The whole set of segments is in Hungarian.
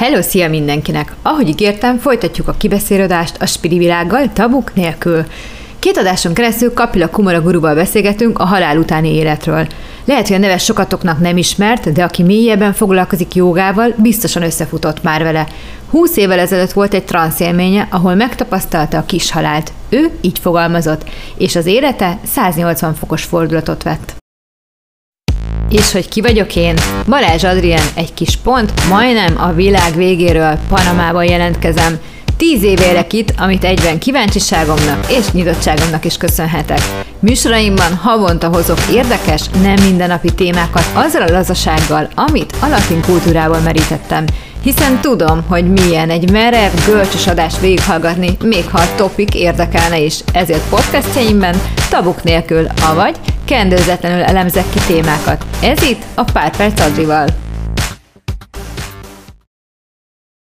Hello, szia mindenkinek! Ahogy ígértem, folytatjuk a kibeszélődást a spiri világgal tabuk nélkül. Két adáson keresztül Kapila Kumara guruval beszélgetünk a halál utáni életről. Lehet, hogy a neve sokatoknak nem ismert, de aki mélyebben foglalkozik jogával, biztosan összefutott már vele. Húsz évvel ezelőtt volt egy transzélménye, ahol megtapasztalta a kis halált. Ő így fogalmazott, és az élete 180 fokos fordulatot vett. És hogy ki vagyok én? Balázs Adrien, egy kis pont, majdnem a világ végéről Panamában jelentkezem. Tíz év élek itt, amit egyben kíváncsiságomnak és nyitottságomnak is köszönhetek. Műsoraimban havonta hozok érdekes, nem mindennapi témákat azzal a lazasággal, amit a latin kultúrából merítettem hiszen tudom, hogy milyen egy merev, görcsös adást végighallgatni, még ha a topik érdekelne is. Ezért podcastjaimben tabuk nélkül, avagy kendőzetlenül elemzek ki témákat. Ez itt a Pár Perc Adrival.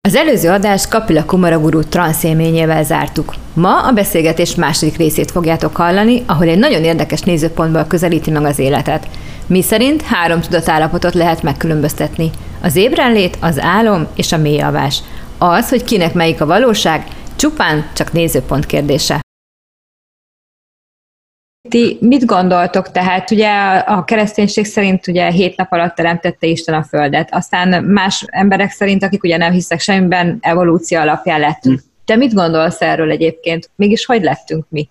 Az előző adást Kapila Kumaraguru transzélményével zártuk. Ma a beszélgetés második részét fogjátok hallani, ahol egy nagyon érdekes nézőpontból közelíti meg az életet. Mi szerint három tudatállapotot lehet megkülönböztetni. Az ébrenlét, az álom és a mélyalvás. Az, hogy kinek melyik a valóság, csupán csak nézőpont kérdése. Ti mit gondoltok? Tehát ugye a kereszténység szerint ugye hét nap alatt teremtette Isten a Földet, aztán más emberek szerint, akik ugye nem hiszek semmiben, evolúció alapján lettünk. Hm. Te mit gondolsz erről egyébként? Mégis hogy lettünk mi?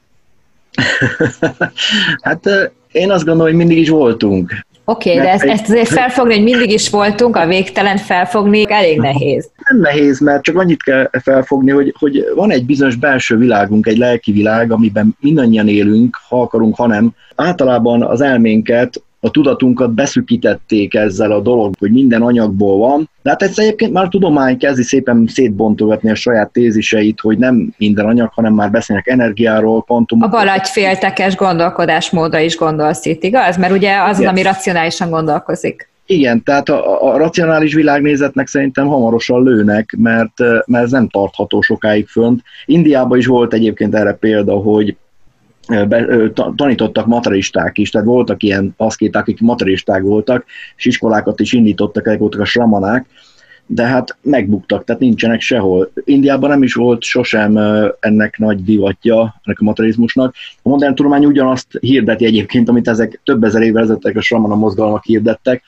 hát én azt gondolom, hogy mindig is voltunk. Oké, okay, de ezt, ezt azért felfogni, hogy mindig is voltunk, a végtelen felfogni elég nehéz. Nem nehéz, mert csak annyit kell felfogni, hogy, hogy van egy bizonyos belső világunk, egy lelki világ, amiben mindannyian élünk, ha akarunk, ha nem. Általában az elménket a tudatunkat beszükítették ezzel a dolog, hogy minden anyagból van. De hát ez egyébként már a tudomány kezdi szépen szétbontogatni a saját téziseit, hogy nem minden anyag, hanem már beszélnek energiáról, kvantumokról. A balagyféltekes gondolkodásmódra is gondolsz itt, igaz? Mert ugye az, az, ami racionálisan gondolkozik. Igen, tehát a, a racionális világnézetnek szerintem hamarosan lőnek, mert, mert ez nem tartható sokáig fönt. Indiában is volt egyébként erre példa, hogy be, tanítottak materialisták is, tehát voltak ilyen aszkéták, akik materialisták voltak, és iskolákat is indítottak, ezek voltak a sramanák, de hát megbuktak, tehát nincsenek sehol. Indiában nem is volt sosem ennek nagy divatja, ennek a materializmusnak. A modern tudomány ugyanazt hirdeti egyébként, amit ezek több ezer évvel ezelőttek a sramana mozgalmak hirdettek,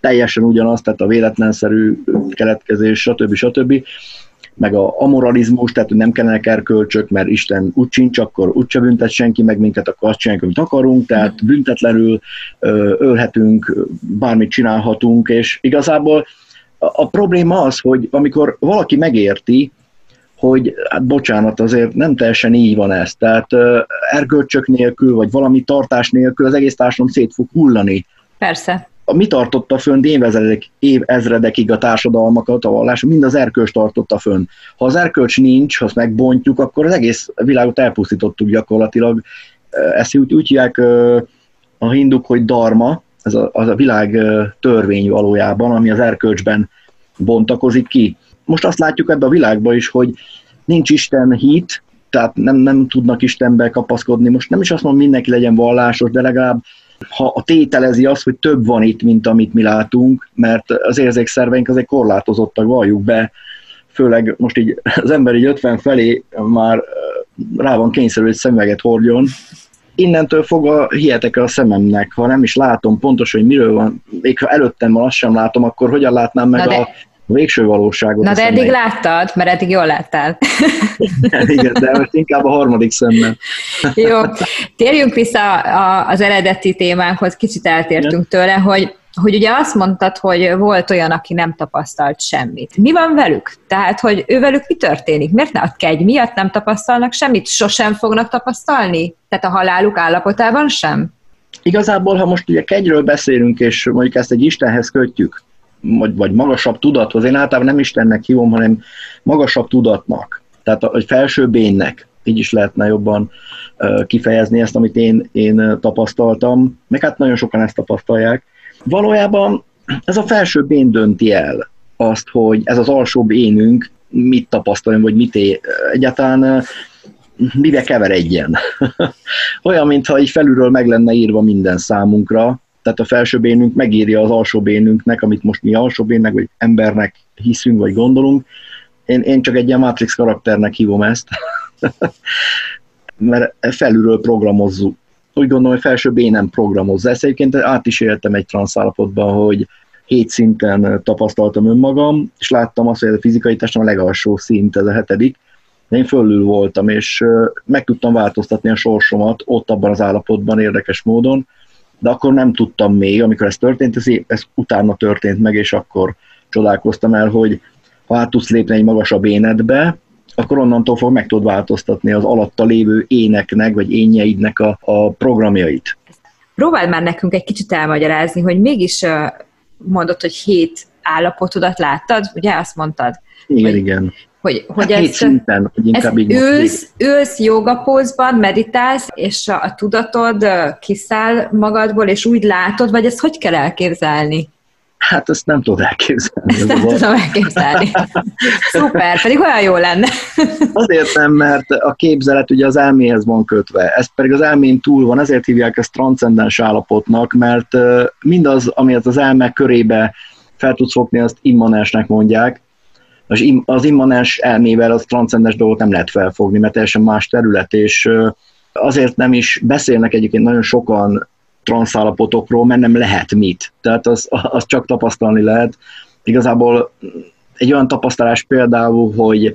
teljesen ugyanazt, tehát a véletlenszerű keletkezés, stb. stb meg a amoralizmus, tehát hogy nem kellenek erkölcsök, mert Isten úgy sincs, akkor úgyse büntet senki meg minket, akkor azt csináljuk, amit akarunk, tehát büntetlenül ölhetünk, bármit csinálhatunk, és igazából a probléma az, hogy amikor valaki megérti, hogy hát bocsánat, azért nem teljesen így van ez. Tehát erkölcsök nélkül, vagy valami tartás nélkül az egész társadalom szét fog hullani. Persze mi tartotta fönn évezredek, évezredekig a társadalmakat, a vallás, mind az erkölcs tartotta fönn. Ha az erkölcs nincs, ha azt megbontjuk, akkor az egész világot elpusztítottuk gyakorlatilag. Ezt úgy, úgy hívják a hinduk, hogy dharma, ez a, az a világ törvény valójában, ami az erkölcsben bontakozik ki. Most azt látjuk ebben a világban is, hogy nincs Isten hit, tehát nem, nem tudnak Istenbe kapaszkodni. Most nem is azt mondom, mindenki legyen vallásos, de legalább ha a tételezi azt, hogy több van itt, mint amit mi látunk, mert az érzékszerveink azért korlátozottak, valljuk be, főleg most így az ember így 50 felé már rá van kényszerű, hogy szemüveget hordjon, innentől fogva hihetek a szememnek, ha nem is látom pontosan, hogy miről van, még ha előttem van, azt sem látom, akkor hogyan látnám meg de... a végső valóságot. Na de eddig láttad, mert eddig jól láttál. Igen, de most inkább a harmadik szemmel. Jó, térjünk vissza az eredeti témánkhoz, kicsit eltértünk Igen. tőle, hogy hogy ugye azt mondtad, hogy volt olyan, aki nem tapasztalt semmit. Mi van velük? Tehát, hogy ő velük mi történik? Miért ne a kegy miatt nem tapasztalnak semmit? Sosem fognak tapasztalni? Tehát a haláluk állapotában sem? Igazából, ha most ugye kegyről beszélünk, és mondjuk ezt egy Istenhez kötjük, vagy, vagy magasabb tudathoz. Én általában nem Istennek hívom, hanem magasabb tudatnak, tehát a, felső bénnek. Így is lehetne jobban kifejezni ezt, amit én, én tapasztaltam, meg hát nagyon sokan ezt tapasztalják. Valójában ez a felső bén dönti el azt, hogy ez az alsóbb énünk mit tapasztaljon, vagy mit é, egyáltalán mibe keveredjen. Olyan, mintha így felülről meg lenne írva minden számunkra, Tehát a felső bénünk megírja az alsó bénünknek, amit most mi alsó bénnek, vagy embernek hiszünk, vagy gondolunk. Én, én csak egy ilyen Matrix karakternek hívom ezt, mert felülről programozzuk. Úgy gondolom, hogy felső bénem programozza. Ezt egyébként át is éltem egy transzállapotban, hogy hét szinten tapasztaltam önmagam, és láttam azt, hogy ez a fizikai testem a legalsó szint, ez a hetedik, én fölül voltam, és meg tudtam változtatni a sorsomat ott abban az állapotban érdekes módon, de akkor nem tudtam még, amikor ez történt, ez, ez utána történt meg, és akkor csodálkoztam el, hogy ha át tudsz lépni egy magasabb énedbe, akkor onnantól fog meg tud változtatni az alatta lévő éneknek, vagy énjeidnek a, a programjait. Próbáld már nekünk egy kicsit elmagyarázni, hogy mégis mondott, hogy hét állapotodat láttad, ugye azt mondtad? Igen, hogy, igen. Hogy, hogy hát ezt, szinten, hogy inkább így ülsz, ülsz jogapózban, meditálsz, és a, a tudatod kiszáll magadból, és úgy látod, vagy ezt hogy kell elképzelni? Hát ezt nem tudod elképzelni. Ezt nem tudom elképzelni. Szuper, pedig olyan jó lenne. Azért nem, mert a képzelet ugye az elméhez van kötve. Ez pedig az elmén túl van, ezért hívják ezt transzcendens állapotnak, mert mindaz, amit az elme körébe fel tudsz fogni, azt immanensnek mondják, az immanens elmével az transzcendens dolgot nem lehet felfogni, mert teljesen más terület, és azért nem is beszélnek egyébként nagyon sokan transzállapotokról, mert nem lehet mit. Tehát az, az csak tapasztalni lehet. Igazából egy olyan tapasztalás például, hogy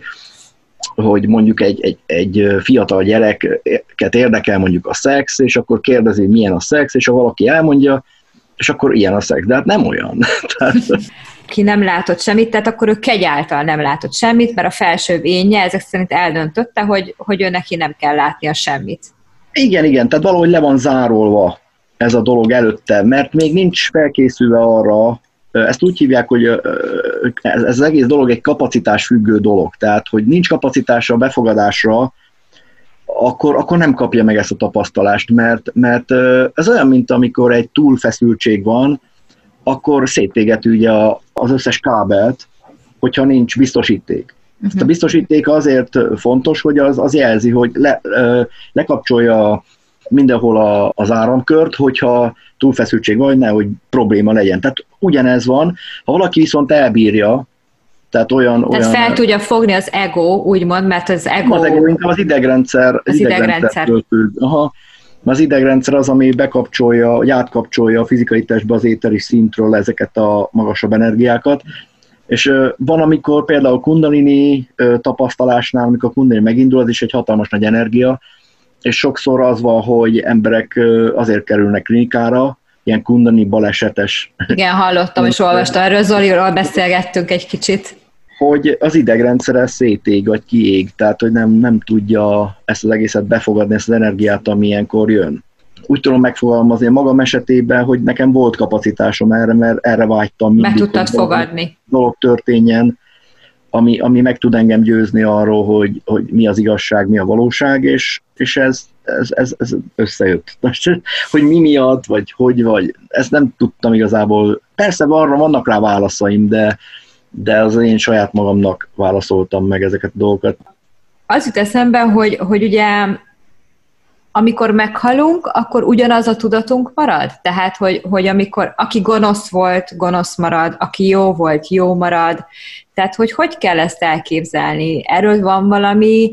hogy mondjuk egy, egy, egy fiatal gyereket érdekel mondjuk a szex, és akkor kérdezi, milyen a szex, és ha valaki elmondja, és akkor ilyen a szex. De hát nem olyan. Tehát, ki nem látott semmit, tehát akkor ő kegyáltal nem látott semmit, mert a felsőbb énje ezek szerint eldöntötte, hogy, hogy ő neki nem kell látnia semmit. Igen, igen, tehát valahogy le van zárolva ez a dolog előtte, mert még nincs felkészülve arra, ezt úgy hívják, hogy ez az egész dolog egy kapacitás függő dolog, tehát hogy nincs kapacitása a befogadásra, akkor, akkor nem kapja meg ezt a tapasztalást, mert, mert ez olyan, mint amikor egy túlfeszültség van, akkor szétégeti ugye az összes kábelt, hogyha nincs biztosíték. Uh-huh. a biztosíték azért fontos, hogy az, az jelzi, hogy le, lekapcsolja mindenhol a, az áramkört, hogyha túlfeszültség van, nehogy probléma legyen. Tehát ugyanez van, ha valaki viszont elbírja, tehát olyan... Tehát olyan, fel tudja fogni az ego, úgymond, mert az ego... Az ego inkább az idegrendszer, az idegrendszer. Függ. Aha. Az idegrendszer az, ami bekapcsolja, vagy átkapcsolja a fizikai testbe az éteri szintről ezeket a magasabb energiákat. És van, amikor például kundalini tapasztalásnál, amikor kundalini megindul, az is egy hatalmas nagy energia, és sokszor az van, hogy emberek azért kerülnek klinikára, ilyen kundani balesetes. Igen, hallottam és olvastam, erről Zoliról beszélgettünk egy kicsit. Hogy az idegrendszere szétég, vagy kiég, tehát hogy nem, nem tudja ezt az egészet befogadni, ezt az energiát, ami ilyenkor jön. Úgy tudom megfogalmazni magam esetében, hogy nekem volt kapacitásom erre, mert erre vágytam. Meg tudtad fogadni. Dolog történjen, ami, ami meg tud engem győzni arról, hogy, hogy mi az igazság, mi a valóság, és, és ez, ez, ez, ez összejött. hogy mi miatt, vagy hogy, vagy ezt nem tudtam igazából. Persze arra vannak rá válaszaim, de, de az én saját magamnak válaszoltam meg ezeket a dolgokat. Az jut eszembe, hogy, hogy ugye amikor meghalunk, akkor ugyanaz a tudatunk marad? Tehát, hogy, hogy amikor aki gonosz volt, gonosz marad, aki jó volt, jó marad. Tehát, hogy hogy kell ezt elképzelni? Erről van valami,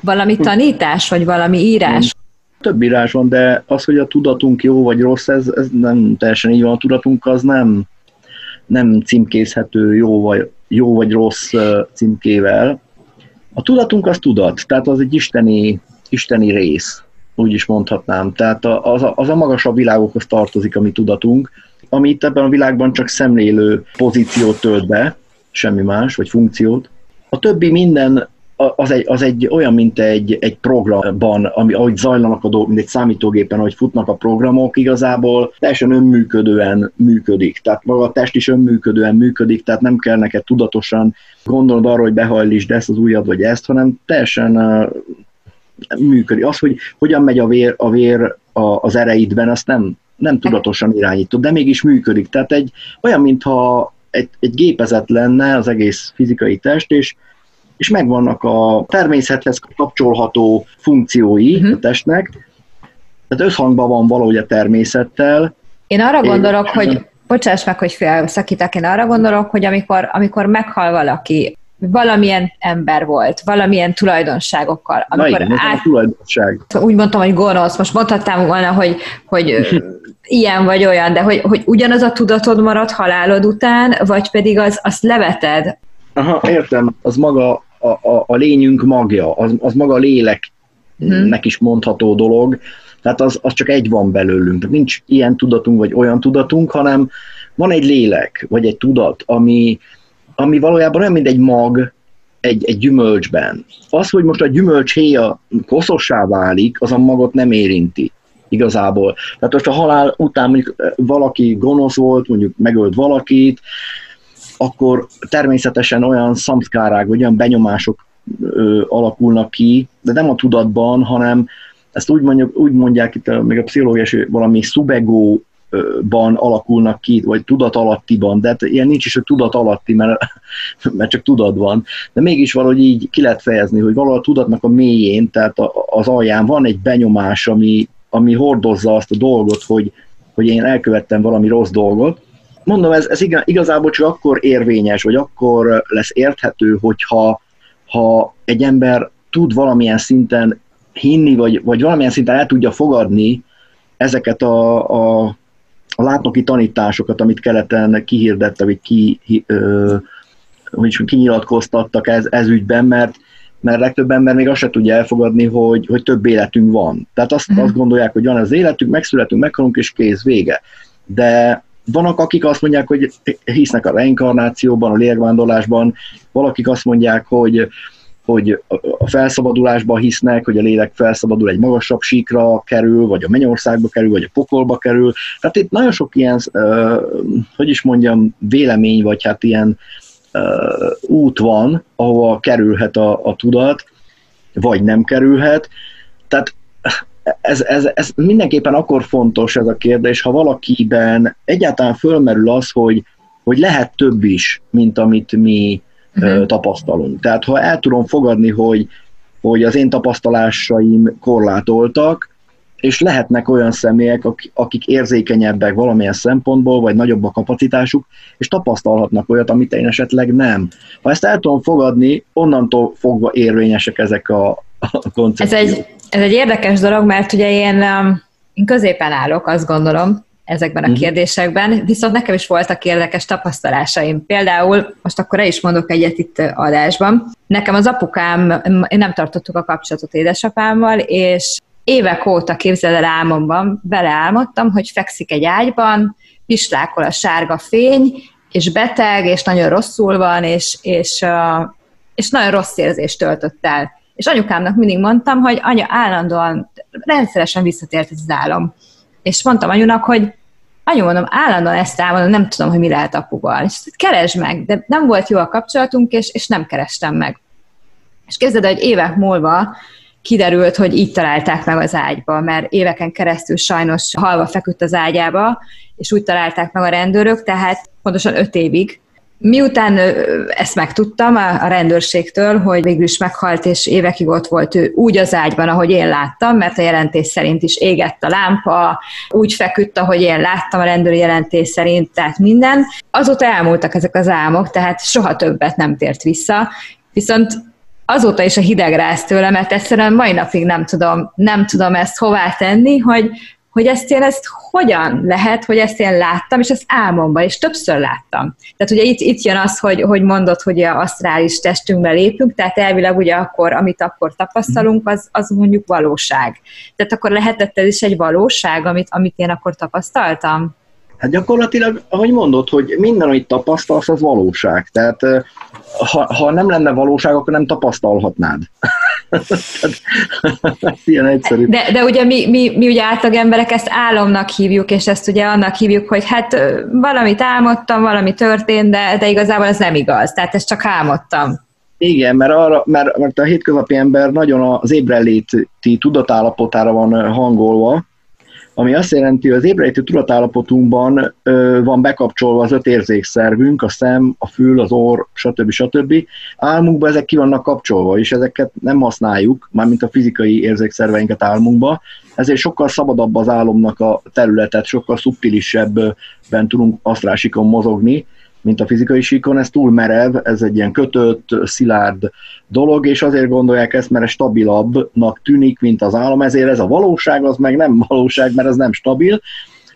valami tanítás, vagy valami írás? Több írás van, de az, hogy a tudatunk jó vagy rossz, ez, ez nem teljesen így van. A tudatunk az nem, nem címkézhető jó vagy, jó vagy rossz címkével. A tudatunk az tudat, tehát az egy isteni, isteni rész úgy is mondhatnám. Tehát az a, az a magasabb világokhoz tartozik a mi tudatunk, ami itt ebben a világban csak szemlélő pozíciót tölt be, semmi más, vagy funkciót. A többi minden az egy, az egy olyan, mint egy, egy programban, ami, ahogy zajlanak a dolgok, mint egy számítógépen, ahogy futnak a programok, igazából teljesen önműködően működik. Tehát maga a test is önműködően működik, tehát nem kell neked tudatosan gondolod arra, hogy behajlítsd ezt az ujjad, vagy ezt, hanem teljesen működik. Az, hogy hogyan megy a vér, a vér a, az ereidben, azt nem, nem tudatosan irányítod, de mégis működik. Tehát egy, olyan, mintha egy, egy gépezet lenne az egész fizikai test, és, és megvannak a természethez kapcsolható funkciói uh-huh. a testnek, tehát összhangban van valahogy a természettel, Én arra gondolok, én, hogy, bocsáss meg, hogy félszakítak, én arra gondolok, hogy amikor, amikor meghal valaki, valamilyen ember volt, valamilyen tulajdonságokkal. Amikor Na igen, át... tulajdonság. Úgy mondtam, hogy gonosz, most mondhattam volna, hogy, hogy ilyen vagy olyan, de hogy, hogy ugyanaz a tudatod marad halálod után, vagy pedig az, azt leveted? Aha, értem, az maga a, a, a lényünk magja, az, az maga a léleknek hmm. is mondható dolog, tehát az, az csak egy van belőlünk. Tehát nincs ilyen tudatunk, vagy olyan tudatunk, hanem van egy lélek, vagy egy tudat, ami, ami valójában nem mint egy mag egy, egy gyümölcsben. Az, hogy most a gyümölcs héja koszossá válik, az a magot nem érinti igazából. Tehát most a halál után mondjuk valaki gonosz volt, mondjuk megölt valakit, akkor természetesen olyan szamszkárák, vagy olyan benyomások ö, alakulnak ki, de nem a tudatban, hanem ezt úgy, mondjuk, úgy mondják itt a, még a pszichológiás, valami szubegó ban alakulnak ki, vagy tudat alattiban, de hát ilyen nincs is, hogy tudat alatti, mert, mert csak tudad van, de mégis valahogy így ki lehet fejezni, hogy valahol a tudatnak a mélyén, tehát az alján van egy benyomás, ami, ami hordozza azt a dolgot, hogy, hogy én elkövettem valami rossz dolgot. Mondom, ez, ez igazából csak akkor érvényes, vagy akkor lesz érthető, hogyha ha egy ember tud valamilyen szinten hinni, vagy, vagy valamilyen szinten el tudja fogadni ezeket a, a a látnoki tanításokat, amit keleten kihirdette, vagy ki, ö, hogy kinyilatkoztattak ez, ez ügyben, mert, mert legtöbb ember még azt se tudja elfogadni, hogy, hogy több életünk van. Tehát azt, uh-huh. azt gondolják, hogy van az életünk, megszületünk, meghalunk, és kész, vége. De vannak, akik azt mondják, hogy hisznek a reinkarnációban, a lélekvándorlásban, valakik azt mondják, hogy hogy a felszabadulásba hisznek, hogy a lélek felszabadul egy magasabb síkra kerül, vagy a mennyországba kerül, vagy a pokolba kerül. Tehát itt nagyon sok ilyen, hogy is mondjam, vélemény, vagy hát ilyen út van, ahova kerülhet a, a tudat, vagy nem kerülhet. Tehát ez, ez, ez mindenképpen akkor fontos ez a kérdés, ha valakiben egyáltalán fölmerül az, hogy, hogy lehet több is, mint amit mi uh-huh. tapasztalunk. Tehát ha el tudom fogadni, hogy, hogy az én tapasztalásaim korlátoltak, és lehetnek olyan személyek, akik érzékenyebbek valamilyen szempontból, vagy nagyobb a kapacitásuk, és tapasztalhatnak olyat, amit én esetleg nem. Ha ezt el tudom fogadni, onnantól fogva érvényesek ezek a, a koncepciók. Ez egy, ez egy érdekes dolog, mert ugye én, um, én középen állok, azt gondolom, ezekben a mhm. kérdésekben, viszont nekem is voltak érdekes tapasztalásaim. Például, most akkor el is mondok egyet itt adásban, nekem az apukám, én nem tartottuk a kapcsolatot édesapámmal, és évek óta képzeld el álmomban, beleálmodtam, hogy fekszik egy ágyban, pislákol a sárga fény, és beteg, és nagyon rosszul van, és, és, és nagyon rossz érzést töltött el. És anyukámnak mindig mondtam, hogy anya állandóan, rendszeresen visszatért az álom. És mondtam anyunak, hogy anyu mondom, állandóan ezt elmondom, nem tudom, hogy mi lehet apuval. És keresd meg, de nem volt jó a kapcsolatunk, és, és nem kerestem meg. És kezded, hogy évek múlva kiderült, hogy így találták meg az ágyba, mert éveken keresztül sajnos halva feküdt az ágyába, és úgy találták meg a rendőrök, tehát pontosan öt évig Miután ezt megtudtam a rendőrségtől, hogy végül is meghalt, és évekig ott volt ő úgy az ágyban, ahogy én láttam, mert a jelentés szerint is égett a lámpa, úgy feküdt, ahogy én láttam a rendőri jelentés szerint, tehát minden. Azóta elmúltak ezek az álmok, tehát soha többet nem tért vissza, viszont azóta is a hideg ráz tőle, mert egyszerűen mai napig nem tudom, nem tudom ezt hová tenni, hogy hogy ezt én ezt hogyan lehet, hogy ezt én láttam, és ezt álmomban, és többször láttam. Tehát ugye itt, itt jön az, hogy, hogy mondod, hogy a asztrális testünkbe lépünk, tehát elvileg ugye akkor, amit akkor tapasztalunk, az, az mondjuk valóság. Tehát akkor lehetett ez is egy valóság, amit, amit én akkor tapasztaltam? Hát gyakorlatilag, ahogy mondod, hogy minden, amit tapasztalsz, az valóság. Tehát ha, ha nem lenne valóság, akkor nem tapasztalhatnád. Ilyen egyszerű. De, de ugye mi, mi, mi ugye átlag emberek ezt álomnak hívjuk, és ezt ugye annak hívjuk, hogy hát valamit álmodtam, valami történt, de, de igazából ez nem igaz. Tehát ezt csak álmodtam. Igen, mert, arra, mert, mert a hétköznapi ember nagyon az ébrenléti tudatállapotára van hangolva, ami azt jelenti, hogy az ébredéti tudatállapotunkban ö, van bekapcsolva az öt érzékszervünk, a szem, a fül, az orr, stb. stb. Álmunkban ezek ki vannak kapcsolva, és ezeket nem használjuk, mármint a fizikai érzékszerveinket álmunkba, ezért sokkal szabadabb az álomnak a területet, sokkal szubtilisebben tudunk asztrásikon mozogni, mint a fizikai síkon, ez túl merev, ez egy ilyen kötött, szilárd dolog, és azért gondolják ezt, mert ez stabilabbnak tűnik, mint az álom, ezért ez a valóság, az meg nem valóság, mert ez nem stabil,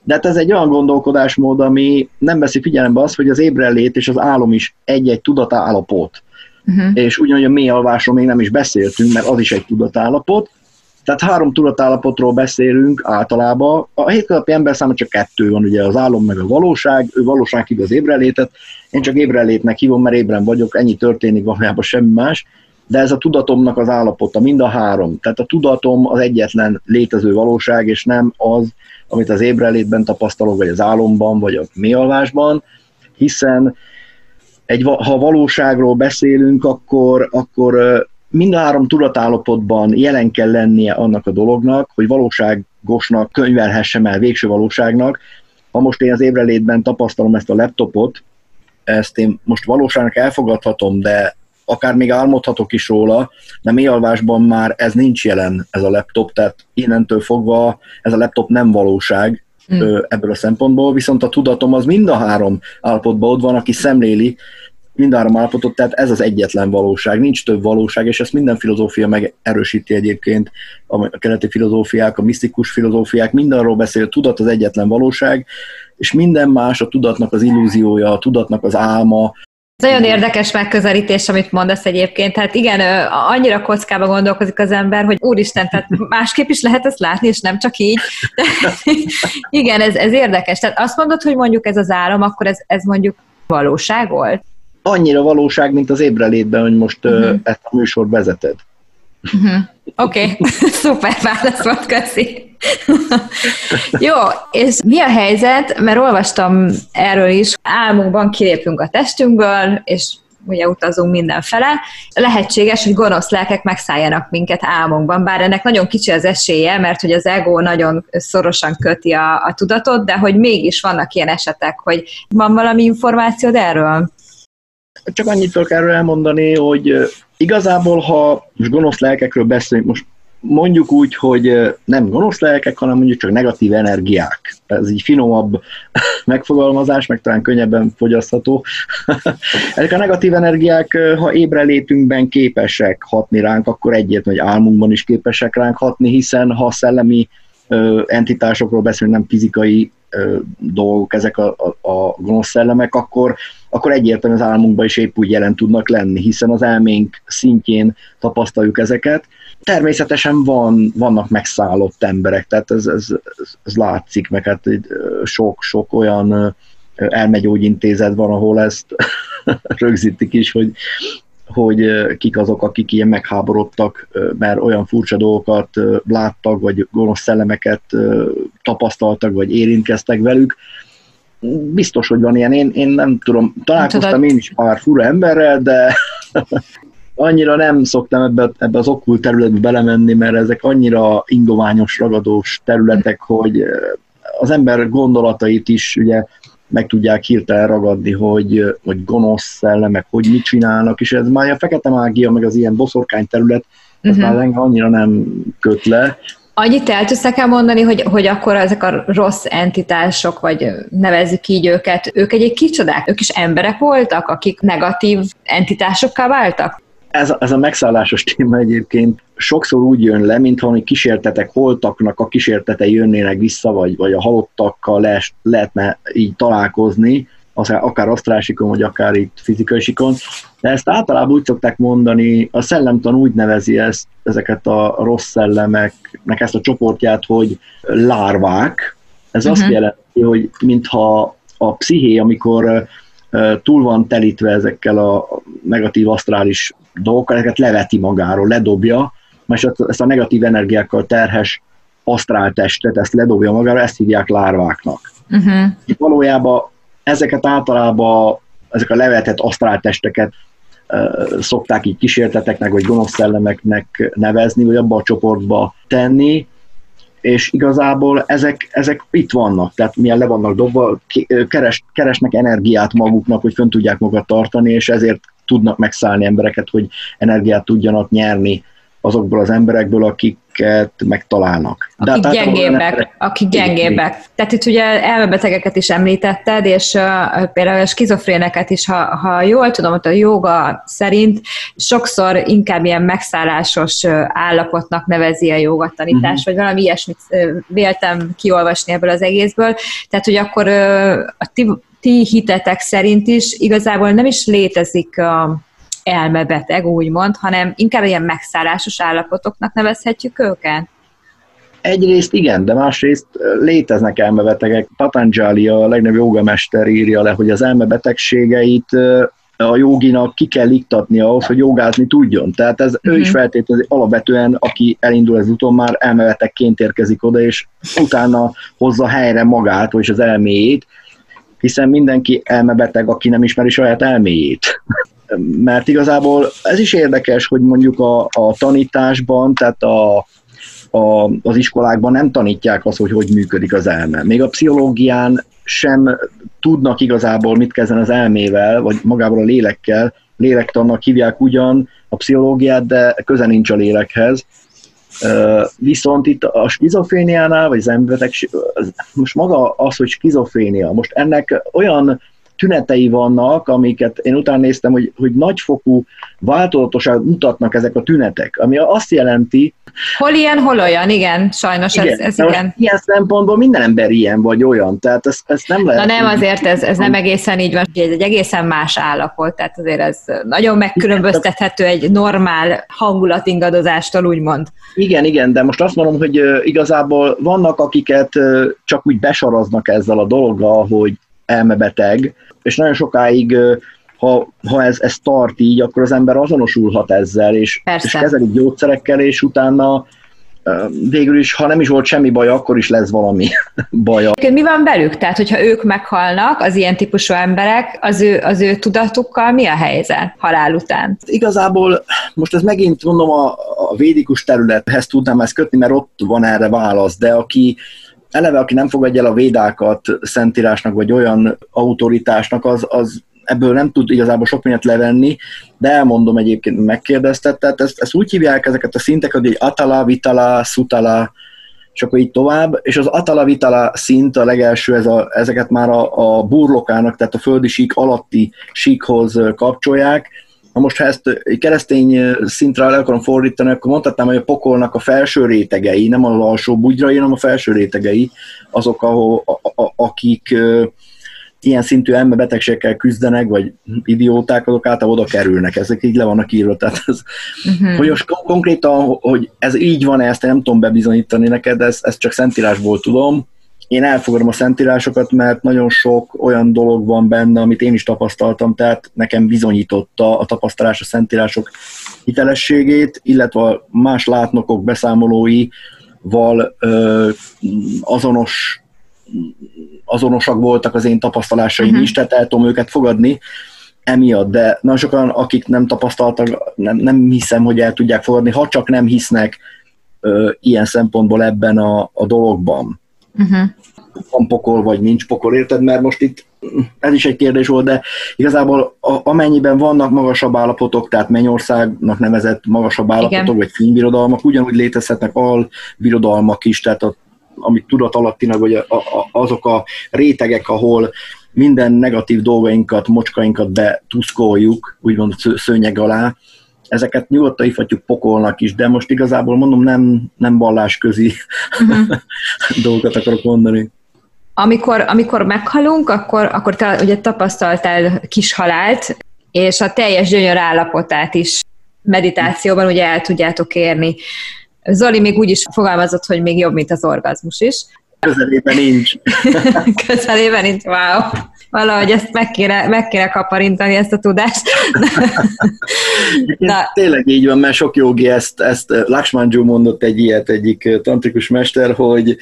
de hát ez egy olyan gondolkodásmód, ami nem veszi figyelembe azt, hogy az ébrenlét és az álom is egy-egy tudatállapot. Uh-huh. És ugyanúgy a mély alvásról még nem is beszéltünk, mert az is egy tudatállapot, tehát három tudatállapotról beszélünk általában. A hétköznapi ember számára csak kettő van, ugye az álom meg a valóság, ő valóság hív az ébrelétet, én csak ébrelétnek hívom, mert ébren vagyok, ennyi történik valójában semmi más, de ez a tudatomnak az állapota, mind a három. Tehát a tudatom az egyetlen létező valóság, és nem az, amit az ébrelétben tapasztalok, vagy az álomban, vagy a mélyalvásban, hiszen egy, ha valóságról beszélünk, akkor, akkor mind a három tudatállapotban jelen kell lennie annak a dolognak, hogy valóságosnak könyvelhessem el végső valóságnak. Ha most én az ébrelétben tapasztalom ezt a laptopot, ezt én most valóságnak elfogadhatom, de akár még álmodhatok is róla, de mély alvásban már ez nincs jelen, ez a laptop, tehát innentől fogva ez a laptop nem valóság, mm. ebből a szempontból, viszont a tudatom az mind a három állapotban ott van, aki szemléli, mindhárom állapotot, tehát ez az egyetlen valóság, nincs több valóság, és ezt minden filozófia megerősíti egyébként, a keleti filozófiák, a misztikus filozófiák, mindenről beszél, tudat az egyetlen valóság, és minden más a tudatnak az illúziója, a tudatnak az álma, nagyon érdekes megközelítés, amit mondasz egyébként. Tehát igen, annyira kockába gondolkozik az ember, hogy úristen, tehát másképp is lehet ezt látni, és nem csak így. De, igen, ez, ez érdekes. Tehát azt mondod, hogy mondjuk ez az álom, akkor ez, ez mondjuk valóság volt? Annyira valóság, mint az ébrelétben, hogy most uh-huh. ezt a műsor vezeted. Uh-huh. Oké, okay. szuper válasz volt, köszi. Jó, és mi a helyzet, mert olvastam erről is, álmunkban kilépünk a testünkből, és ugye utazunk mindenfele. Lehetséges, hogy gonosz lelkek megszálljanak minket álmunkban, bár ennek nagyon kicsi az esélye, mert hogy az ego nagyon szorosan köti a, a tudatot, de hogy mégis vannak ilyen esetek, hogy van valami információd erről? Csak annyit tudok erről elmondani, hogy igazából, ha most gonosz lelkekről beszélünk, most mondjuk úgy, hogy nem gonosz lelkek, hanem mondjuk csak negatív energiák. Ez így finomabb megfogalmazás, meg talán könnyebben fogyasztható. Ezek a negatív energiák, ha ébrelétünkben képesek hatni ránk, akkor egyértelmű, hogy álmunkban is képesek ránk hatni, hiszen ha szellemi entitásokról beszélünk, nem fizikai dolgok, ezek a, a, a gonosz szellemek, akkor, akkor egyértelműen az álmunkban is épp úgy jelen tudnak lenni, hiszen az elménk szintjén tapasztaljuk ezeket. Természetesen van, vannak megszállott emberek, tehát ez, ez, ez, ez látszik, meg hát sok-sok olyan elmegyógyintézet van, ahol ezt rögzítik is, hogy hogy kik azok, akik ilyen megháborodtak, mert olyan furcsa dolgokat láttak, vagy gonosz szellemeket tapasztaltak, vagy érintkeztek velük. Biztos, hogy van ilyen. Én, én nem tudom, találkoztam én is pár fura emberrel, de annyira nem szoktam ebbe, ebbe az okkult területbe belemenni, mert ezek annyira ingoványos, ragadós területek, hogy az ember gondolatait is ugye meg tudják hirtelen ragadni, hogy, hogy gonosz szellemek, hogy mit csinálnak, és ez már a fekete mágia, meg az ilyen boszorkány terület, ez uh-huh. már engem annyira nem köt le. Annyit el tudsz mondani, hogy, hogy akkor ezek a rossz entitások, vagy nevezzük így őket, ők egyik kicsodák? Ők is emberek voltak, akik negatív entitásokká váltak? Ez, ez a megszállásos téma egyébként sokszor úgy jön le, mintha hogy kísértetek holtaknak a kísértete jönnének vissza, vagy, vagy a halottakkal le, lehetne így találkozni, akár asztrásikon, vagy akár itt fizikai sikon. De ezt általában úgy szokták mondani, a szellemtan úgy nevezi ezt, ezeket a rossz szellemeknek ezt a csoportját, hogy lárvák. Ez uh-huh. azt mhm. jelenti, hogy mintha a psziché, amikor túl van telítve ezekkel a negatív asztrális dolgokkal, ezeket leveti magáról, ledobja, és ezt a negatív energiákkal terhes asztráltestet, ezt ledobja magára, ezt hívják lárváknak. Uh-huh. Itt valójában ezeket általában, ezek a levetett asztráltesteket szokták így kísérteteknek, vagy gonosz szellemeknek nevezni, vagy abba a csoportba tenni, és igazából ezek, ezek itt vannak, tehát milyen le vannak dobva, keres, keresnek energiát maguknak, hogy fönn tudják magukat tartani, és ezért tudnak megszállni embereket, hogy energiát tudjanak nyerni azokból az emberekből, akiket megtalálnak. Akik hát gyengébbek, emberek... akik gyengébbek. Tehát itt ugye elmebetegeket is említetted, és uh, például a skizofréneket is, ha, ha jól tudom, hogy a joga szerint sokszor inkább ilyen megszállásos állapotnak nevezi a jogatanítás, uh-huh. vagy valami ilyesmit véltem kiolvasni ebből az egészből. Tehát, hogy akkor uh, a ti, ti hitetek szerint is igazából nem is létezik a elmebeteg, úgymond, hanem inkább ilyen megszállásos állapotoknak nevezhetjük őket? Egyrészt igen, de másrészt léteznek elmebetegek. Patanjali, a legnagyobb jogamester írja le, hogy az elmebetegségeit a joginak ki kell iktatni ahhoz, hogy jogázni tudjon. Tehát ez mm-hmm. ő is mhm. feltételezi alapvetően, aki elindul az úton, már elmebetegként érkezik oda, és utána hozza helyre magát, vagy az elméjét, hiszen mindenki elmebeteg, aki nem ismeri saját elméjét mert igazából ez is érdekes, hogy mondjuk a, a tanításban, tehát a, a, az iskolákban nem tanítják azt, hogy hogy működik az elme. Még a pszichológián sem tudnak igazából mit kezdeni az elmével, vagy magával a lélekkel. Lélektannak hívják ugyan a pszichológiát, de köze nincs a lélekhez. Viszont itt a skizofréniánál, vagy az emberek, most maga az, hogy skizofrénia, most ennek olyan tünetei vannak, amiket én utána néztem, hogy, hogy nagyfokú változatosan mutatnak ezek a tünetek, ami azt jelenti... Hol ilyen, hol olyan, igen, sajnos igen, ez, ez igen. Ilyen szempontból minden ember ilyen vagy olyan, tehát ezt, ezt nem lehet... Na nem, azért ez, ez nem egészen így van, ez egy egészen más állapot, tehát azért ez nagyon megkülönböztethető egy normál hangulatingadozástól, úgymond. Igen, igen, de most azt mondom, hogy igazából vannak, akiket csak úgy besaraznak ezzel a dologgal, hogy elmebeteg, és nagyon sokáig ha, ha ez, ez tart így, akkor az ember azonosulhat ezzel, és, és kezelik gyógyszerekkel, és utána végül is, ha nem is volt semmi baj, akkor is lesz valami baja. Mi van velük? Tehát, hogyha ők meghalnak, az ilyen típusú emberek, az ő, az ő tudatukkal mi a helyzet halál után? Igazából most ez megint mondom a, a védikus területhez tudnám ezt kötni, mert ott van erre válasz, de aki eleve, aki nem fogadja el a védákat szentírásnak, vagy olyan autoritásnak, az, az ebből nem tud igazából sok mindent levenni, de elmondom egyébként, megkérdeztet, tehát ezt, ezt úgy hívják ezeket a szinteket, hogy Atala, Vitala, Sutala, és akkor így tovább, és az Atala Vitala szint a legelső, ez a, ezeket már a, a burlokának, tehát a földi sík alatti síkhoz kapcsolják, Na most, ha ezt keresztény szintre el akarom fordítani, akkor mondhatnám, hogy a pokolnak a felső rétegei, nem az alsó bugyrai, hanem a felső rétegei, azok, ahol, a, a, akik ilyen szintű emberbetegségekkel küzdenek, vagy idióták, azok általában oda kerülnek, ezek így le vannak írva. Tehát ez, uh-huh. hogy most konkrétan, hogy ez így van, ezt nem tudom bebizonyítani neked, ezt, ezt csak szentírásból tudom, én elfogadom a szentírásokat, mert nagyon sok olyan dolog van benne, amit én is tapasztaltam, tehát nekem bizonyította a tapasztalás a szentírások hitelességét, illetve más látnokok beszámolóival ö, azonos azonosak voltak az én tapasztalásaim uh-huh. is, tehát el tudom őket fogadni emiatt, de nagyon sokan, akik nem tapasztaltak, nem, nem hiszem, hogy el tudják fogadni, ha csak nem hisznek ö, ilyen szempontból ebben a, a dologban. Uh-huh. Van pokol, vagy nincs pokol, érted? Mert most itt ez is egy kérdés volt, de igazából a, amennyiben vannak magasabb állapotok, tehát Mennyországnak nevezett magasabb állapotok, Igen. vagy fénybirodalmak, ugyanúgy létezhetnek albirodalmak is, tehát a, amit tudat alattinak, vagy a, a, azok a rétegek, ahol minden negatív dolgainkat, mocskainkat betuszkoljuk, úgymond szőnyeg alá, ezeket nyugodtan hívhatjuk pokolnak is, de most igazából mondom, nem, nem vallásközi uh-huh. dolgokat akarok mondani. Amikor, amikor meghalunk, akkor, akkor te ugye tapasztaltál kis halált, és a teljes gyönyör állapotát is meditációban ugye el tudjátok érni. Zoli még úgy is fogalmazott, hogy még jobb, mint az orgazmus is. Közelében nincs. Közelében nincs, wow valahogy ezt meg kéne, meg kéne kaparintani, ezt a tudást. Na. Tényleg így van, mert sok jogi ezt, ezt Lakshmanju mondott egy ilyet, egyik tantrikus mester, hogy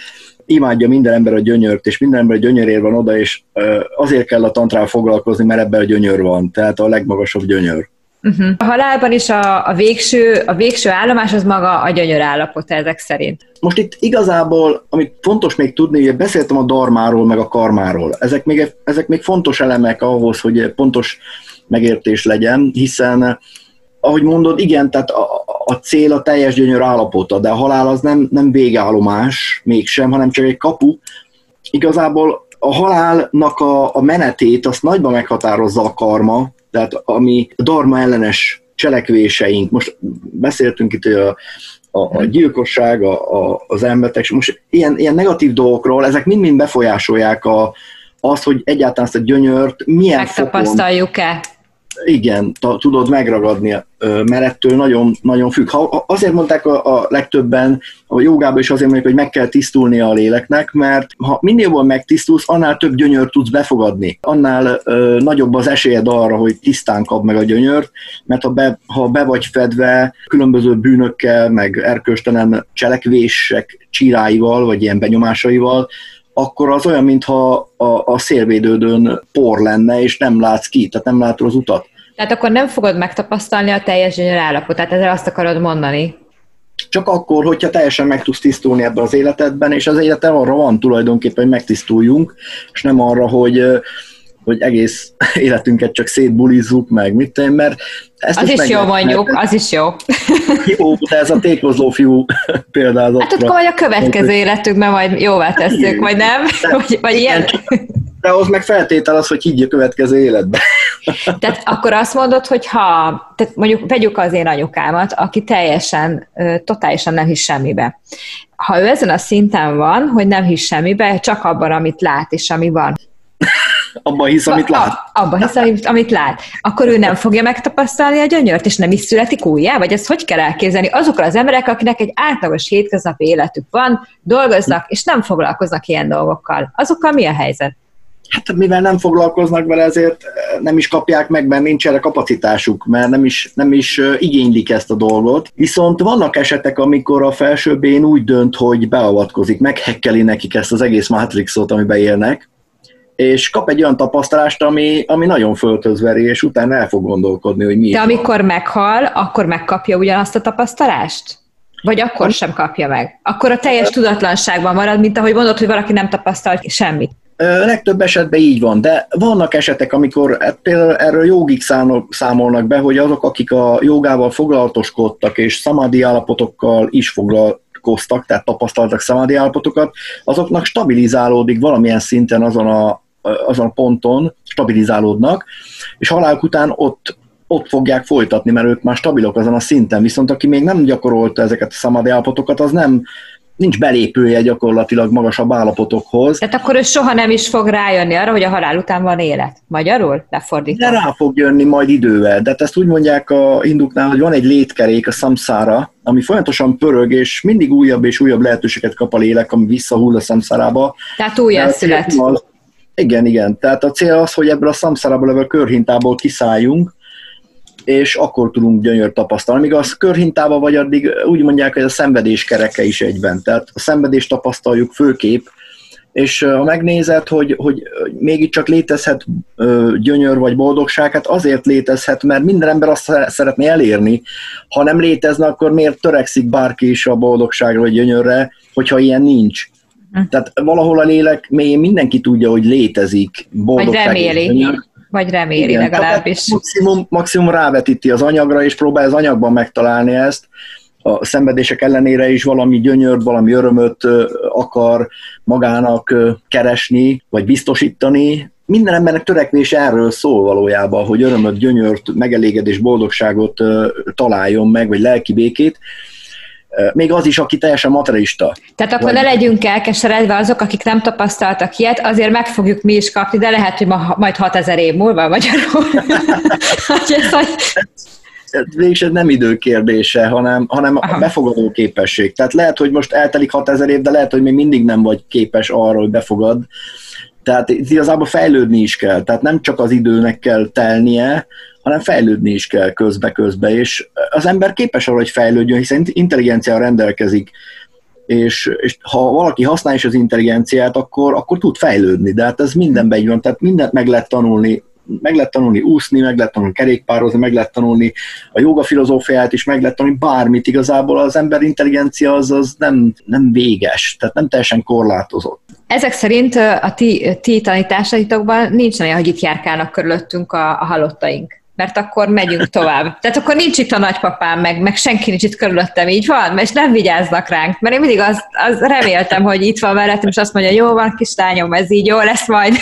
imádja minden ember a gyönyört, és minden ember a gyönyörér van oda, és azért kell a tantrával foglalkozni, mert ebben a gyönyör van, tehát a legmagasabb gyönyör. Uh-huh. A halálban is a, a, végső, a végső állomás az maga a gyönyör állapota ezek szerint. Most itt igazából, amit fontos még tudni, hogy beszéltem a darmáról, meg a karmáról. Ezek még, ezek még fontos elemek ahhoz, hogy pontos megértés legyen, hiszen ahogy mondod, igen, tehát a, a cél a teljes gyönyör állapota, de a halál az nem, nem végállomás mégsem, hanem csak egy kapu. Igazából a halálnak a, a menetét azt nagyban meghatározza a karma, tehát ami a dharma ellenes cselekvéseink, most beszéltünk itt a, a, a gyilkosság, a, a, az embertek, most ilyen, ilyen negatív dolgokról, ezek mind-mind befolyásolják a, azt, hogy egyáltalán ezt a gyönyört milyen Megtapasztaljuk-e? Igen, tudod megragadni, mert ettől nagyon, nagyon függ. Ha, azért mondták a, a legtöbben, a jogában is azért mondják, hogy meg kell tisztulni a léleknek, mert ha minél jobban megtisztulsz, annál több gyönyört tudsz befogadni. Annál ö, nagyobb az esélyed arra, hogy tisztán kap meg a gyönyört, mert ha be, ha be vagy fedve különböző bűnökkel, meg erköstelen cselekvések csiráival, vagy ilyen benyomásaival, akkor az olyan, mintha a, a szélvédődön por lenne, és nem látsz ki, tehát nem látod az utat. Tehát akkor nem fogod megtapasztalni a teljes gyönyör állapotát, ezzel azt akarod mondani? Csak akkor, hogyha teljesen meg tudsz tisztulni ebben az életedben, és az életem arra van tulajdonképpen, hogy megtisztuljunk, és nem arra, hogy hogy egész életünket csak szétbulizzuk meg, mit tenni, mert ezt az is, is jó mondjuk, mert, az is jó. Jó, de ez a tékozló fiú példázat. Hát akkor majd a következő életünkben majd jóvá tesszük, vagy nem? De, vagy, vagy ilyen? De ahhoz meg feltétel az, hogy higgy a következő életbe. Tehát akkor azt mondod, hogy ha, tehát mondjuk vegyük az én anyukámat, aki teljesen, totálisan nem hisz semmibe. Ha ő ezen a szinten van, hogy nem hisz semmibe, csak abban, amit lát és ami van, abban hisz, amit lát. Abban hisz, amit lát. Akkor ő nem fogja megtapasztalni a gyönyört, és nem is születik újjá? Vagy ezt hogy kell elképzelni? Azokra az emberek, akinek egy átlagos hétköznapi életük van, dolgoznak, és nem foglalkoznak ilyen dolgokkal. Azokkal mi a helyzet? Hát mivel nem foglalkoznak vele, ezért nem is kapják meg, mert nincs erre kapacitásuk, mert nem is, nem is igénylik ezt a dolgot. Viszont vannak esetek, amikor a felsőbbén úgy dönt, hogy beavatkozik, meghekkeli nekik ezt az egész Matrixot, amiben élnek, és kap egy olyan tapasztalást, ami, ami nagyon föltözveri, és utána el fog gondolkodni, hogy mi. De amikor van. meghal, akkor megkapja ugyanazt a tapasztalást? Vagy akkor sem kapja meg? Akkor a teljes tudatlanságban marad, mint ahogy mondod, hogy valaki nem tapasztal semmit. Legtöbb esetben így van, de vannak esetek, amikor hát például erről jogik számolnak be, hogy azok, akik a jogával foglalatoskodtak, és szamádi állapotokkal is foglalkoztak, tehát tapasztaltak szamádi állapotokat, azoknak stabilizálódik valamilyen szinten azon a azon a ponton stabilizálódnak, és haláluk után ott, ott fogják folytatni, mert ők már stabilok azon a szinten, viszont aki még nem gyakorolta ezeket a szamádi állapotokat, az nem, nincs belépője gyakorlatilag magasabb állapotokhoz. Tehát akkor ő soha nem is fog rájönni arra, hogy a halál után van élet. Magyarul? Lefordítva. De rá fog jönni majd idővel. De hát ezt úgy mondják a hinduknál, hogy van egy létkerék, a samszára, ami folyamatosan pörög, és mindig újabb és újabb lehetőséget kap a lélek, ami visszahull a samszárába. Tehát újra szület. Igen, igen. Tehát a cél az, hogy ebből a szamszárából levő körhintából kiszálljunk, és akkor tudunk gyönyört tapasztalni. Míg a körhintába vagy addig úgy mondják, hogy a szenvedés kereke is egyben. Tehát a szenvedést tapasztaljuk főkép, és ha megnézed, hogy, hogy mégiscsak létezhet gyönyör vagy boldogság, hát azért létezhet, mert minden ember azt szeretné elérni. Ha nem létezne, akkor miért törekszik bárki is a boldogságra vagy gyönyörre, hogyha ilyen nincs. Hm. Tehát valahol a lélek mélyén mindenki tudja, hogy létezik boldogság. Vagy reméli. Vagy reméli Igen, legalábbis. Maximum, maximum rávetíti az anyagra, és próbál az anyagban megtalálni ezt. A szenvedések ellenére is valami gyönyört, valami örömöt akar magának keresni, vagy biztosítani. Minden embernek törekvés erről szól valójában, hogy örömöt, gyönyört, megelégedés, boldogságot találjon meg, vagy lelki békét még az is, aki teljesen materialista. Tehát akkor Vagy... ne legyünk elkeseredve azok, akik nem tapasztaltak ilyet, azért meg fogjuk mi is kapni, de lehet, hogy ma, majd 6000 év múlva magyarul. Ez nem idő kérdése, hanem, hanem a befogadó képesség. Tehát lehet, hogy most eltelik 6000 év, de lehet, hogy még mindig nem vagy képes arra, hogy befogad. Tehát igazából fejlődni is kell. Tehát nem csak az időnek kell telnie, hanem fejlődni is kell közbe-közbe, és az ember képes arra, hogy fejlődjön, hiszen intelligencia rendelkezik, és, és ha valaki használja is az intelligenciát, akkor, akkor tud fejlődni, de hát ez mindenben így van, tehát mindent meg lehet tanulni, meg lehet tanulni úszni, meg lehet tanulni kerékpározni, meg lehet tanulni a joga filozófiát is, meg lehet tanulni bármit. Igazából az ember intelligencia az, az nem, nem véges, tehát nem teljesen korlátozott. Ezek szerint a ti, ti tanításaitokban nincs olyan, hogy itt járkálnak körülöttünk a, a halottaink mert akkor megyünk tovább. Tehát akkor nincs itt a nagypapám, meg, meg senki nincs itt körülöttem, így van, és nem vigyáznak ránk. Mert én mindig azt, azt reméltem, hogy itt van mellettem, és azt mondja, jó van, kislányom, ez így jó lesz majd.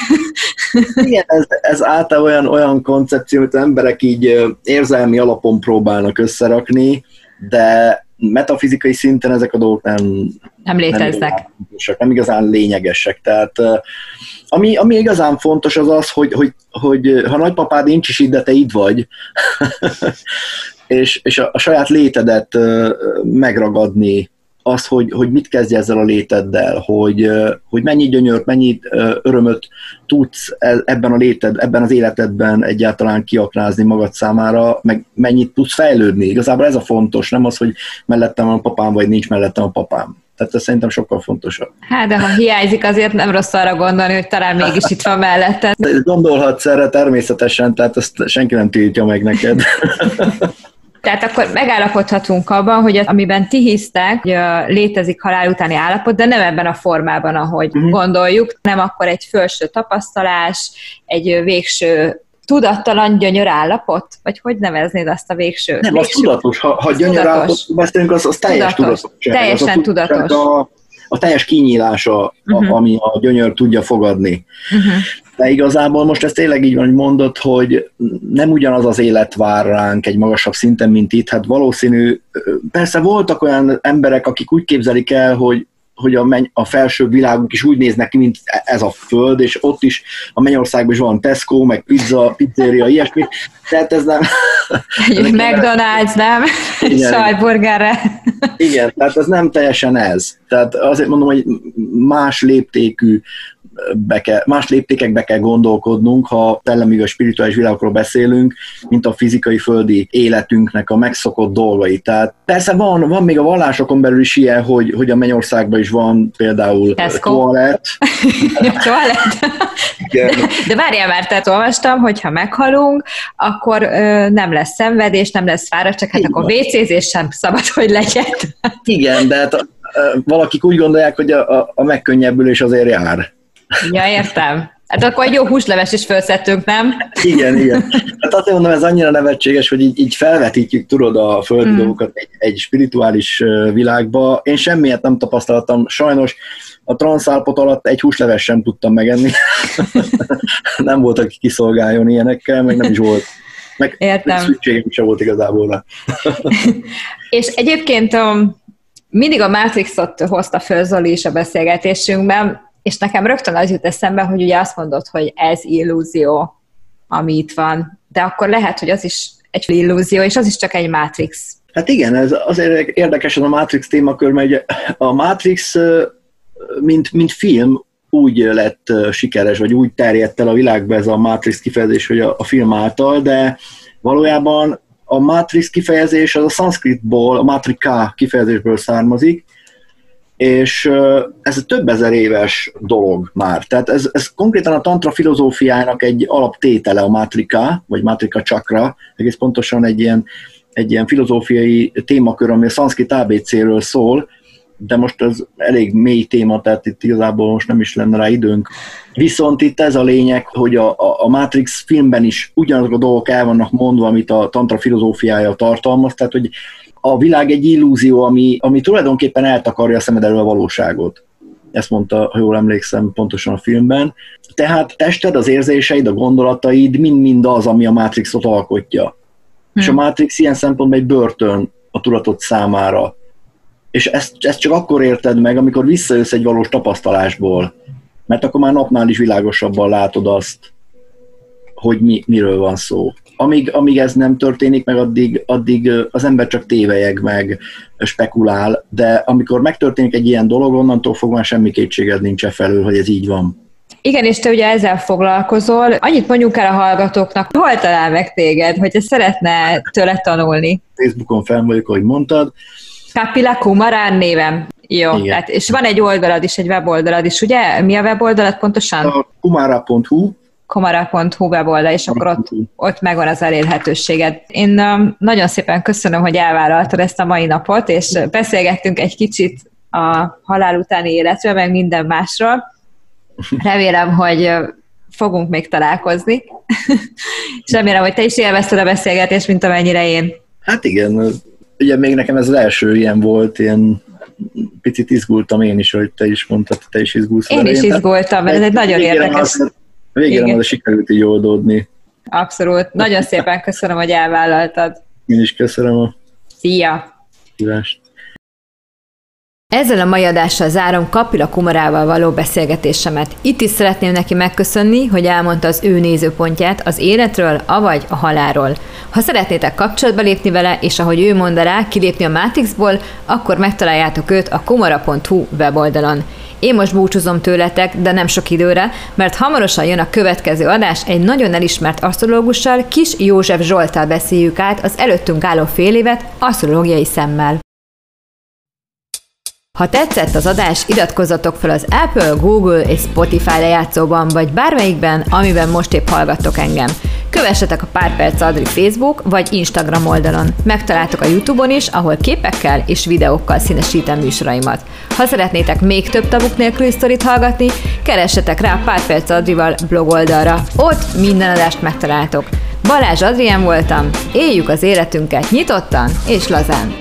Igen, ez, ez általában olyan, olyan koncepció, amit az emberek így érzelmi alapon próbálnak összerakni, de metafizikai szinten ezek a dolgok nem, nem léteznek. Nem, igazán, nem igazán lényegesek. Tehát ami, ami igazán fontos az az, hogy, hogy, hogy ha nagypapád nincs is itt, de te itt vagy, és, és a, a saját létedet megragadni, az, hogy, hogy mit kezdj ezzel a léteddel, hogy, hogy mennyi gyönyört, mennyi örömöt tudsz e, ebben a léted, ebben az életedben egyáltalán kiaknázni magad számára, meg mennyit tudsz fejlődni. Igazából ez a fontos, nem az, hogy mellettem van a papám, vagy nincs mellettem a papám. Tehát ez szerintem sokkal fontosabb. Hát, de ha hiányzik, azért nem rossz arra gondolni, hogy talán mégis itt van mellette. Gondolhatsz erre természetesen, tehát ezt senki nem tiltja meg neked. Tehát akkor megállapodhatunk abban, hogy az, amiben ti hisztek, hogy létezik halál utáni állapot, de nem ebben a formában, ahogy uh-huh. gondoljuk, nem akkor egy felső tapasztalás, egy végső tudattalan gyönyör állapot? Vagy hogy neveznéd azt a végső? Nem, végső... az tudatos. Ha, ha gyönyör állapot beszélünk, az, az teljes tudatos. tudatos. Teljesen az a tudatos. A, a teljes kinyílása, uh-huh. a, ami a gyönyör tudja fogadni. Uh-huh. De igazából most ez tényleg így van, hogy mondod, hogy nem ugyanaz az élet vár ránk egy magasabb szinten, mint itt. Hát valószínű, persze voltak olyan emberek, akik úgy képzelik el, hogy hogy a, menny, a felső világunk is úgy néznek ki, mint ez a föld, és ott is a Mennyországban is van Tesco, meg pizza, pizzeria, ilyesmi. Tehát ez nem... Egy McDonald's, nem? Sajtburgerre. Igen, tehát ez nem teljesen ez. Tehát azért mondom, hogy más léptékű be kell, más léptékekbe kell gondolkodnunk, ha szellemi vagy spirituális világokról beszélünk, mint a fizikai földi életünknek a megszokott dolgai. Tehát persze van, van még a vallásokon belül is ilyen, hogy, hogy a mennyországban is van például toalett. toalett? De, de várjál már, tehát olvastam, hogy ha meghalunk, akkor ö, nem lesz szenvedés, nem lesz fáradtság, hát akkor WC-zés sem szabad, hogy legyen. Igen, de hát valakik úgy gondolják, hogy a, a, a megkönnyebbülés azért jár. Ja, értem. Hát akkor egy jó húsleves is felszettünk, nem? Igen, igen. Hát azt mondom, ez annyira nevetséges, hogy így, így felvetítjük, tudod, a földi mm. dolgokat egy, egy spirituális világba. Én semmiet nem tapasztaltam. Sajnos a transzálpot alatt egy húsleves sem tudtam megenni. nem volt, aki kiszolgáljon ilyenekkel, meg nem is volt. Meg Értem. szükségem sem volt igazából. És egyébként um, mindig a Matrixot hozta föl Zoli is a beszélgetésünkben, és nekem rögtön az jut eszembe, hogy ugye azt mondod, hogy ez illúzió, ami itt van, de akkor lehet, hogy az is egy illúzió, és az is csak egy Matrix. Hát igen, ez azért érdekes ez a Matrix témakör, mert a Matrix, mint, mint film, úgy lett sikeres, vagy úgy terjedt el a világba ez a Matrix kifejezés, hogy a, a film által, de valójában a Matrix kifejezés az a szanszkritból, a Matrika kifejezésből származik, és ez több ezer éves dolog már. Tehát ez, ez konkrétan a tantra filozófiának egy alaptétele a mátrika, vagy mátrika csakra, egész pontosan egy ilyen, egy ilyen filozófiai témakör, ami a szanszkrit ABC-ről szól, de most ez elég mély téma, tehát itt igazából most nem is lenne rá időnk. Viszont itt ez a lényeg, hogy a, a Matrix filmben is ugyanazok a dolgok el vannak mondva, amit a tantra filozófiája tartalmaz, tehát hogy a világ egy illúzió, ami, ami tulajdonképpen eltakarja a szemed elől a valóságot. Ezt mondta, ha jól emlékszem, pontosan a filmben. Tehát tested, az érzéseid, a gondolataid mind-mind az, ami a Matrixot alkotja. Hmm. És a Matrix ilyen szempontból egy börtön a tudatot számára. És ezt, ezt csak akkor érted meg, amikor visszajössz egy valós tapasztalásból. Mert akkor már napnál is világosabban látod azt, hogy mi, miről van szó amíg, amíg ez nem történik meg, addig, addig az ember csak tévejeg meg, spekulál, de amikor megtörténik egy ilyen dolog, onnantól fogva semmi kétséged nincs e felől, hogy ez így van. Igen, és te ugye ezzel foglalkozol. Annyit mondjuk el a hallgatóknak, hol talál meg téged, hogyha szeretne tőle tanulni? Facebookon fel vagyok, ahogy mondtad. Kapila Kumarán névem. Jó, Igen. tehát, és van egy oldalad is, egy weboldalad is, ugye? Mi a weboldalad pontosan? A kumara.hu komara.hu weboldal, és akkor ott, ott megvan az elérhetőséged. Én nagyon szépen köszönöm, hogy elvállaltad ezt a mai napot, és beszélgettünk egy kicsit a halál utáni életről, meg minden másról. Remélem, hogy fogunk még találkozni, és remélem, hogy te is élvezted a beszélgetést, mint amennyire én. Hát igen, ugye még nekem ez az első ilyen volt, ilyen picit izgultam én is, hogy te is mondtad, te is izgulsz. Én is izgultam, mert ez egy nagyon érdekes... végére majd sikerült így oldódni. Abszolút. Nagyon szépen köszönöm, hogy elvállaltad. Én is köszönöm a Szia! kívást. Ezzel a mai adással zárom Kapila Kumarával való beszélgetésemet. Itt is szeretném neki megköszönni, hogy elmondta az ő nézőpontját az életről, avagy a halálról. Ha szeretnétek kapcsolatba lépni vele, és ahogy ő mondaná, kilépni a Matrixból, akkor megtaláljátok őt a kumara.hu weboldalon. Én most búcsúzom tőletek, de nem sok időre, mert hamarosan jön a következő adás, egy nagyon elismert asztrológussal, Kis József Zsoltál beszéljük át az előttünk álló fél évet asztrológiai szemmel. Ha tetszett az adás, iratkozzatok fel az Apple, Google és Spotify lejátszóban, vagy bármelyikben, amiben most épp hallgattok engem. Kövessetek a Pár Perc Adri Facebook vagy Instagram oldalon. Megtaláltok a Youtube-on is, ahol képekkel és videókkal színesítem műsoraimat. Ha szeretnétek még több tabuk nélküli sztorit hallgatni, keressetek rá Pár Perc Adrival blog oldalra. Ott minden adást megtaláltok. Balázs Adrien voltam, éljük az életünket nyitottan és lazán.